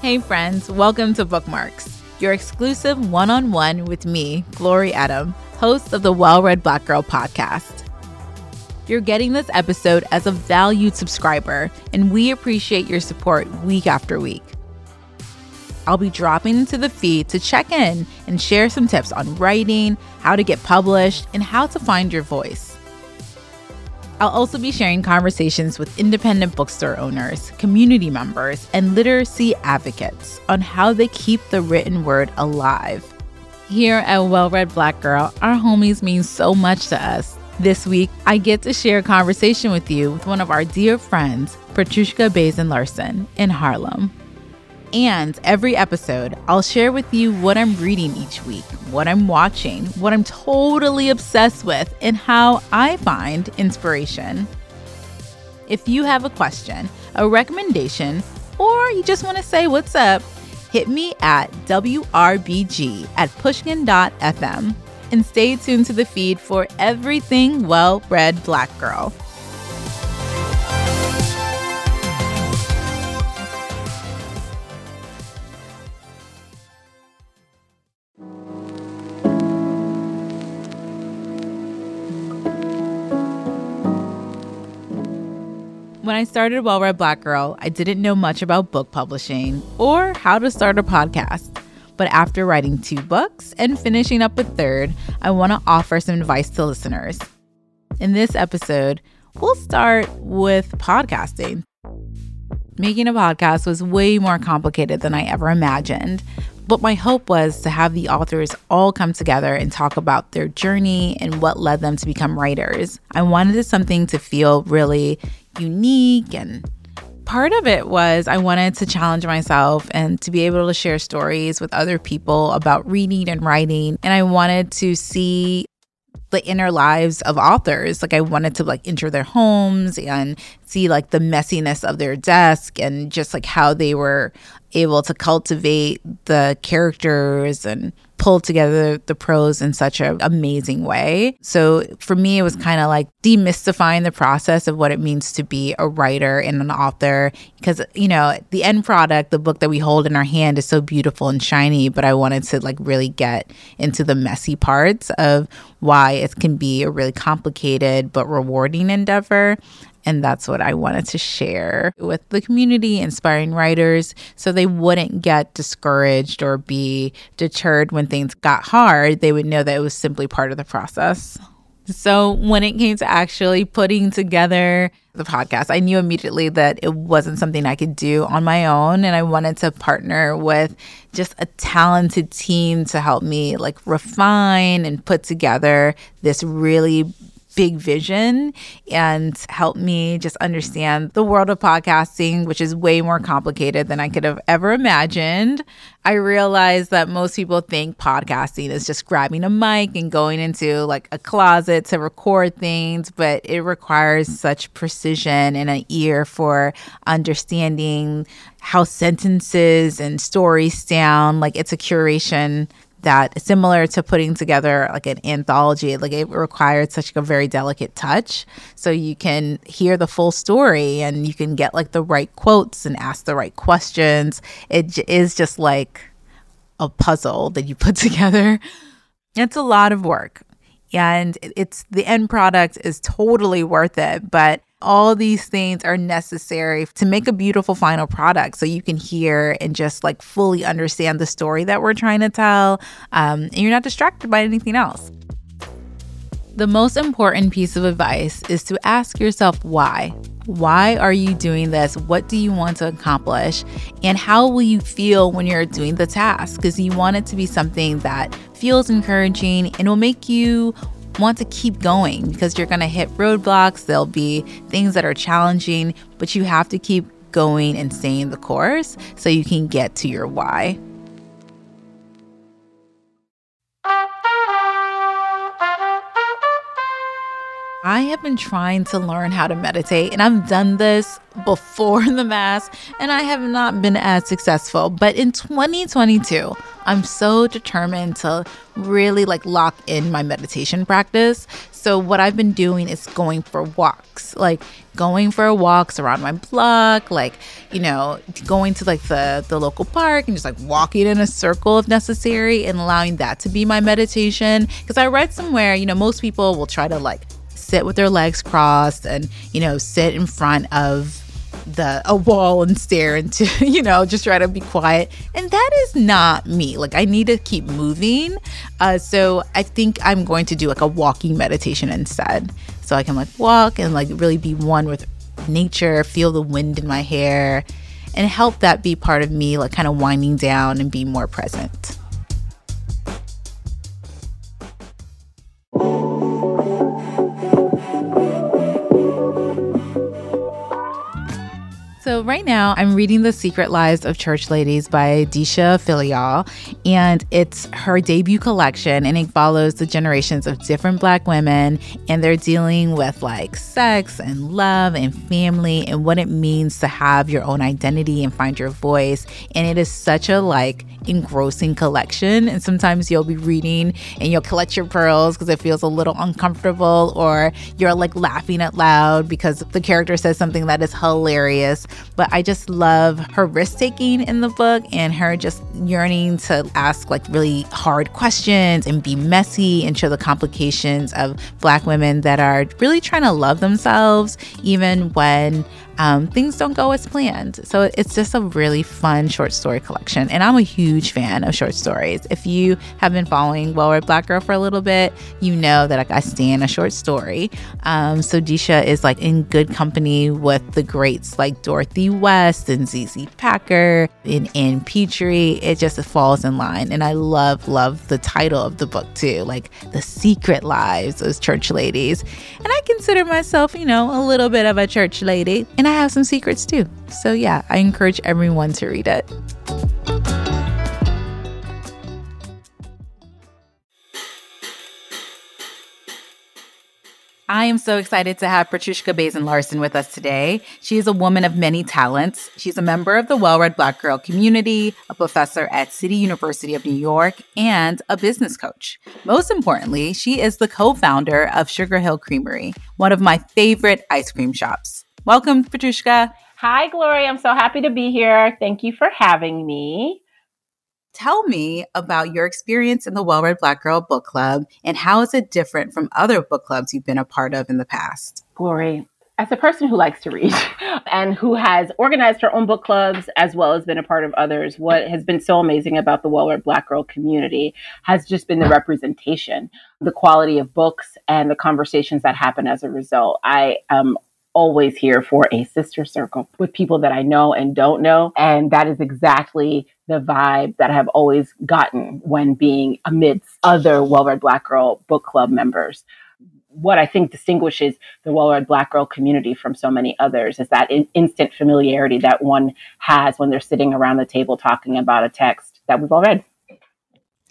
Hey, friends, welcome to Bookmarks, your exclusive one on one with me, Glory Edim, host of the Well Read Black Girl podcast. You're getting this episode as a valued subscriber, and we appreciate your support week after week. I'll be dropping into the feed to check in and share some tips on writing, how to get published, and how to find your voice. I'll also be sharing conversations with independent bookstore owners, community members, and literacy advocates on how they keep the written word alive. Here at Well Read Black Girl, our homies mean so much to us. This week, I get to share a conversation with you with one of our dear friends, Petrushka Bazin Larson, in Harlem. And every episode, I'll share with you what I'm reading each week, what I'm watching, what I'm totally obsessed with, and how I find inspiration. If you have a question, a recommendation, or you just want to say what's up, hit me at WRBG at pushkin.fm and stay tuned to the feed for everything well read black girl. When I started Well Read Black Girl, I didn't know much about book publishing or how to start a podcast. But after writing two books and finishing up a third, I want to offer some advice to listeners. In this episode, we'll start with podcasting. Making a podcast was way more complicated than I ever imagined. But my hope was to have the authors all come together and talk about their journey and what led them to become writers. I wanted something to feel really unique and part of it was I wanted to challenge myself and to be able to share stories with other people about reading and writing. And I wanted to see the inner lives of authors. Like I wanted to like enter their homes and see like the messiness of their desk and just like how they were able to cultivate the characters and pull together the prose in such an amazing way. So for me, it was kind of like demystifying the process of what it means to be a writer and an author. Because, you know, the end product, the book that we hold in our hand is so beautiful and shiny, but I wanted to like really get into the messy parts of why it can be a really complicated but rewarding endeavor. And that's what I wanted to share with the community, inspiring writers, so they wouldn't get discouraged or be deterred when things got hard. They would know that it was simply part of the process. So when it came to actually putting together the podcast, I knew immediately that it wasn't something I could do on my own. And I wanted to partner with just a talented team to help me like refine and put together this really big vision and helped me just understand the world of podcasting, which is way more complicated than I could have ever imagined. I realized that most people think podcasting is just grabbing a mic and going into like a closet to record things, but it requires such precision and an ear for understanding how sentences and stories sound. Like it's a curation that similar to putting together like an anthology like it required such a very delicate touch. So you can hear the full story and you can get like the right quotes and ask the right questions. It is just like a puzzle that you put together. It's a lot of work. And it's the end product is totally worth it but all these things are necessary to make a beautiful final product so you can hear and just like fully understand the story that we're trying to tell um, and you're not distracted by anything else the most important piece of advice is to ask yourself why why are you doing this? What do you want to accomplish? And how will you feel when you're doing the task? Because you want it to be something that feels encouraging and will make you want to keep going because you're going to hit roadblocks. There'll be things that are challenging, but you have to keep going and staying the course so you can get to your why. I have been trying to learn how to meditate, and I've done this before the mass, and I have not been as successful. But in 2022, I'm so determined to really like lock in my meditation practice. So what I've been doing is going for walks, like going for walks around my block, like, you know, going to like the the local park and just like walking in a circle if necessary and allowing that to be my meditation because I read somewhere, you know, most people will try to like sit with their legs crossed and, you know, sit in front of the a wall and stare into you know just try to be quiet. And that is not me. Like i need to keep moving. Uh, so i think i'm going to do like a walking meditation instead. So i can like walk and like really be one with nature feel the wind in my hair and help that be part of me like kind of winding down and be more present Right now, I'm reading The Secret Lives of Church Ladies by Deesha Philyaw, and it's her debut collection, and it follows the generations of different Black women, and they're dealing with like sex and love and family and what it means to have your own identity and find your voice. And it is such a like engrossing collection. And sometimes you'll be reading and you'll collect your pearls because it feels a little uncomfortable, or you're like laughing out loud because the character says something that is hilarious. But I just love her risk taking in the book and her just yearning to ask like really hard questions and be messy and show the complications of Black women that are really trying to love themselves, even when um, things don't go as planned. So it's just a really fun short story collection. And I'm a huge fan of short stories. If you have been following Well Read Black Girl for a little bit, you know that like, I stand a short story. Um, so Deesha is like in good company with the greats like Dorothy West and ZZ Packer and Ann Petry. It just falls in line. And I love, love the title of the book too, like The Secret Lives of Church Ladies. And I consider myself, you know, a little bit of a church lady. And I have some secrets too. So, yeah, I encourage everyone to read it. I am so excited to have Petrushka Bazin Larson with us today. She is a woman of many talents. She's a member of the Well Read Black Girl community, a professor at City University of New York, and a business coach. Most importantly, she is the co founder of Sugar Hill Creamery, one of my favorite ice cream shops. Welcome, Petrushka. Hi, Gloria. I'm so happy to be here. Thank you for having me. Tell me about your experience in the Well Read Black Girl Book Club and how is it different from other book clubs you've been a part of in the past? Glory, as a person who likes to read and who has organized her own book clubs as well as been a part of others, what has been so amazing about the Well Read Black Girl community has just been the representation, the quality of books, and the conversations that happen as a result. I am always here for a sister circle with people that I know and don't know. And that is exactly the vibe that I have always gotten when being amidst other well read Black Girl book club members. what I think distinguishes the well-read Black girl community from so many others is that in- instant familiarity that one has when they're sitting around the table talking about a text that we've all read.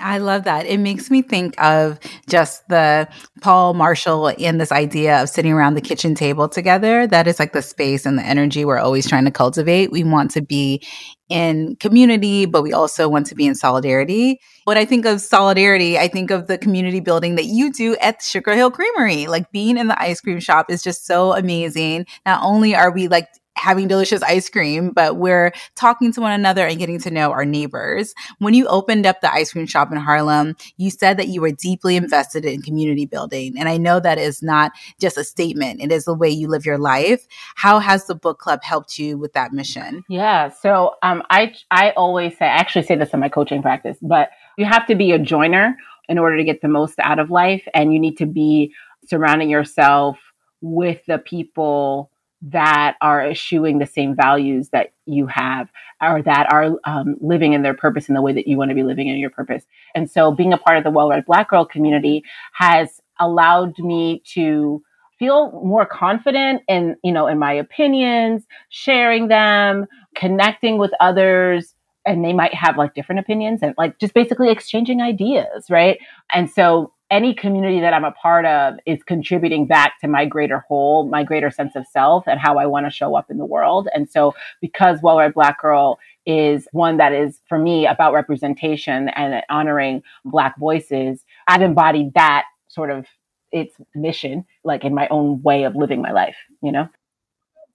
I love that. It makes me think of just the Paule Marshall and this idea of sitting around the kitchen table together. That is like the space and the energy we're always trying to cultivate. We want to be in community, but we also want to be in solidarity. When I think of solidarity, I think of the community building that you do at Sugar Hill Creamery. Like being in the ice cream shop is just so amazing. Not only are we like having delicious ice cream, but we're talking to one another and getting to know our neighbors. When you opened up the ice cream shop in Harlem, you said that you were deeply invested in community building. And I know that is not just a statement, it is the way you live your life. How has the book club helped you with that mission? Yeah. So um, I, I always say, I actually say this in my coaching practice, but you have to be a joiner in order to get the most out of life. And you need to be surrounding yourself with the people that are eschewing the same values that you have or that are um, living in their purpose in the way that you want to be living in your purpose. And so being a part of the well-read Black girl community has allowed me to feel more confident in, you know, in my opinions, sharing them, connecting with others and they might have like different opinions and like just basically exchanging ideas, right? And so any community that I'm a part of is contributing back to my greater whole, my greater sense of self and how I want to show up in the world. And so because Well Read Black Girl is one that is for me about representation and honoring black voices, I've embodied that sort of its mission, like in my own way of living my life, you know?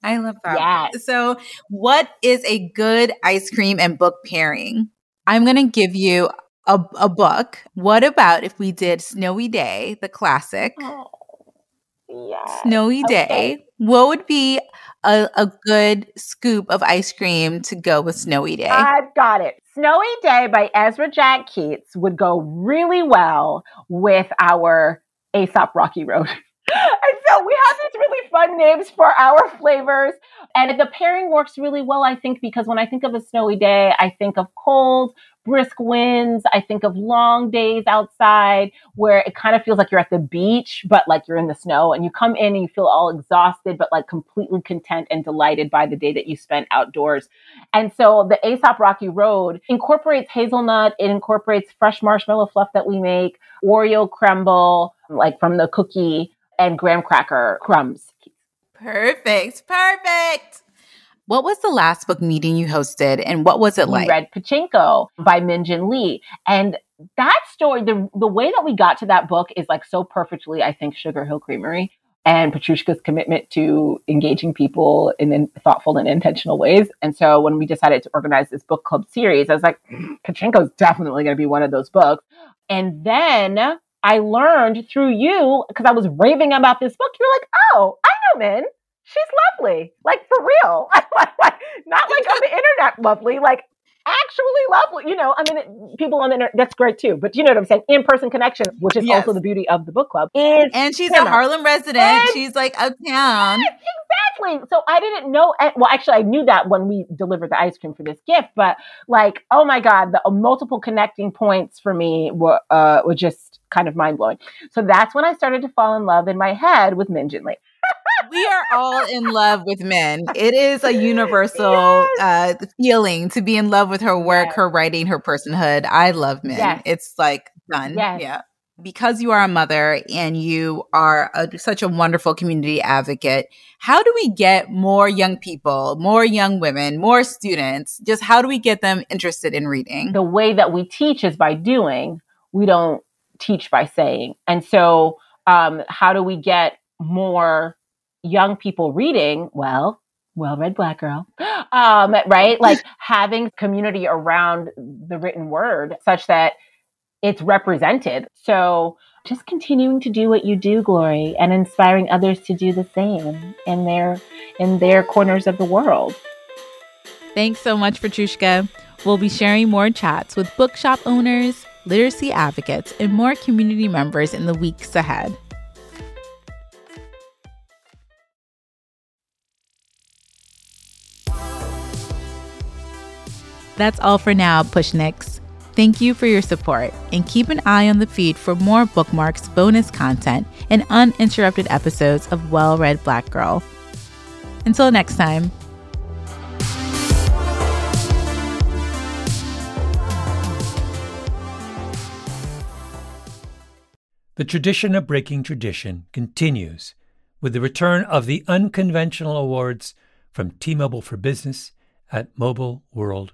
I love that. Yes. So, what is a good ice cream and book pairing? I'm going to give you a, a book. What about if we did Snowy Day, the classic? Oh, yeah. Snowy okay. Day. What would be a, a good scoop of ice cream to go with Snowy Day? I've got it. Snowy Day by Ezra Jack Keats would go really well with our Aesop Rocky Road. and so we have these really fun names for our flavors. And the pairing works really well, I think, because when I think of a snowy day, I think of cold, brisk winds. I think of long days outside where it kind of feels like you're at the beach, but like you're in the snow and you come in and you feel all exhausted, but like completely content and delighted by the day that you spent outdoors. And so the Aesop Rocky Road incorporates hazelnut. It incorporates fresh marshmallow fluff that we make, Oreo crumble, like from the cookie and graham cracker crumbs. Perfect. Perfect. What was the last book meeting you hosted and what was it like? We read Pachinko by Min-Jin Lee. And that story, the, the way that we got to that book is like so perfectly, I think, Sugar Hill Creamery and Petrushka's commitment to engaging people in, in, thoughtful and intentional ways. And so when we decided to organize this book club series, I was like, Pachinko is definitely going to be one of those books. And then I learned through you, because I was raving about this book, you're like, oh, I know Min she's lovely, like for real. Not like on the internet lovely, like actually lovely. You know, I mean, it, people on the internet, that's great too. But you know what I'm saying? In person connection, which is yes. also the beauty of the book club, is and she's a Harlem resident. And she's like uptown. Yes, exactly. So I didn't know. Well, actually, I knew that when we delivered the ice cream for this gift. But like, oh my god, the uh, multiple connecting points for me were uh, were just kind of mind blowing. So that's when I started to fall in love in my head with Min-Jin Lee we are all in love with Min. It is a universal yes. uh, feeling to be in love with her work, yes. her writing, her personhood. I love Min. Yes. It's like done. Yeah. Because you are a mother and you are a, such a wonderful community advocate, how do we get more young people, more young women, more students? Just how do we get them interested in reading? The way that we teach is by doing. We don't teach by saying. And so, um, how do we get more young people reading, well, well read black girl, um, right? Like having community around the written word such that it's represented. So just continuing to do what you do, Glory, and inspiring others to do the same in their in their corners of the world. Thanks so much, Petrushka. We'll be sharing more chats with bookshop owners, literacy advocates, and more community members in the weeks ahead. That's all for now, Pushniks. Thank you for your support and keep an eye on the feed for more bookmarks, bonus content, and uninterrupted episodes of Well Read Black Girl. Until next time. The tradition of breaking tradition continues with the return of the unconventional awards from T Mobile for Business at Mobile World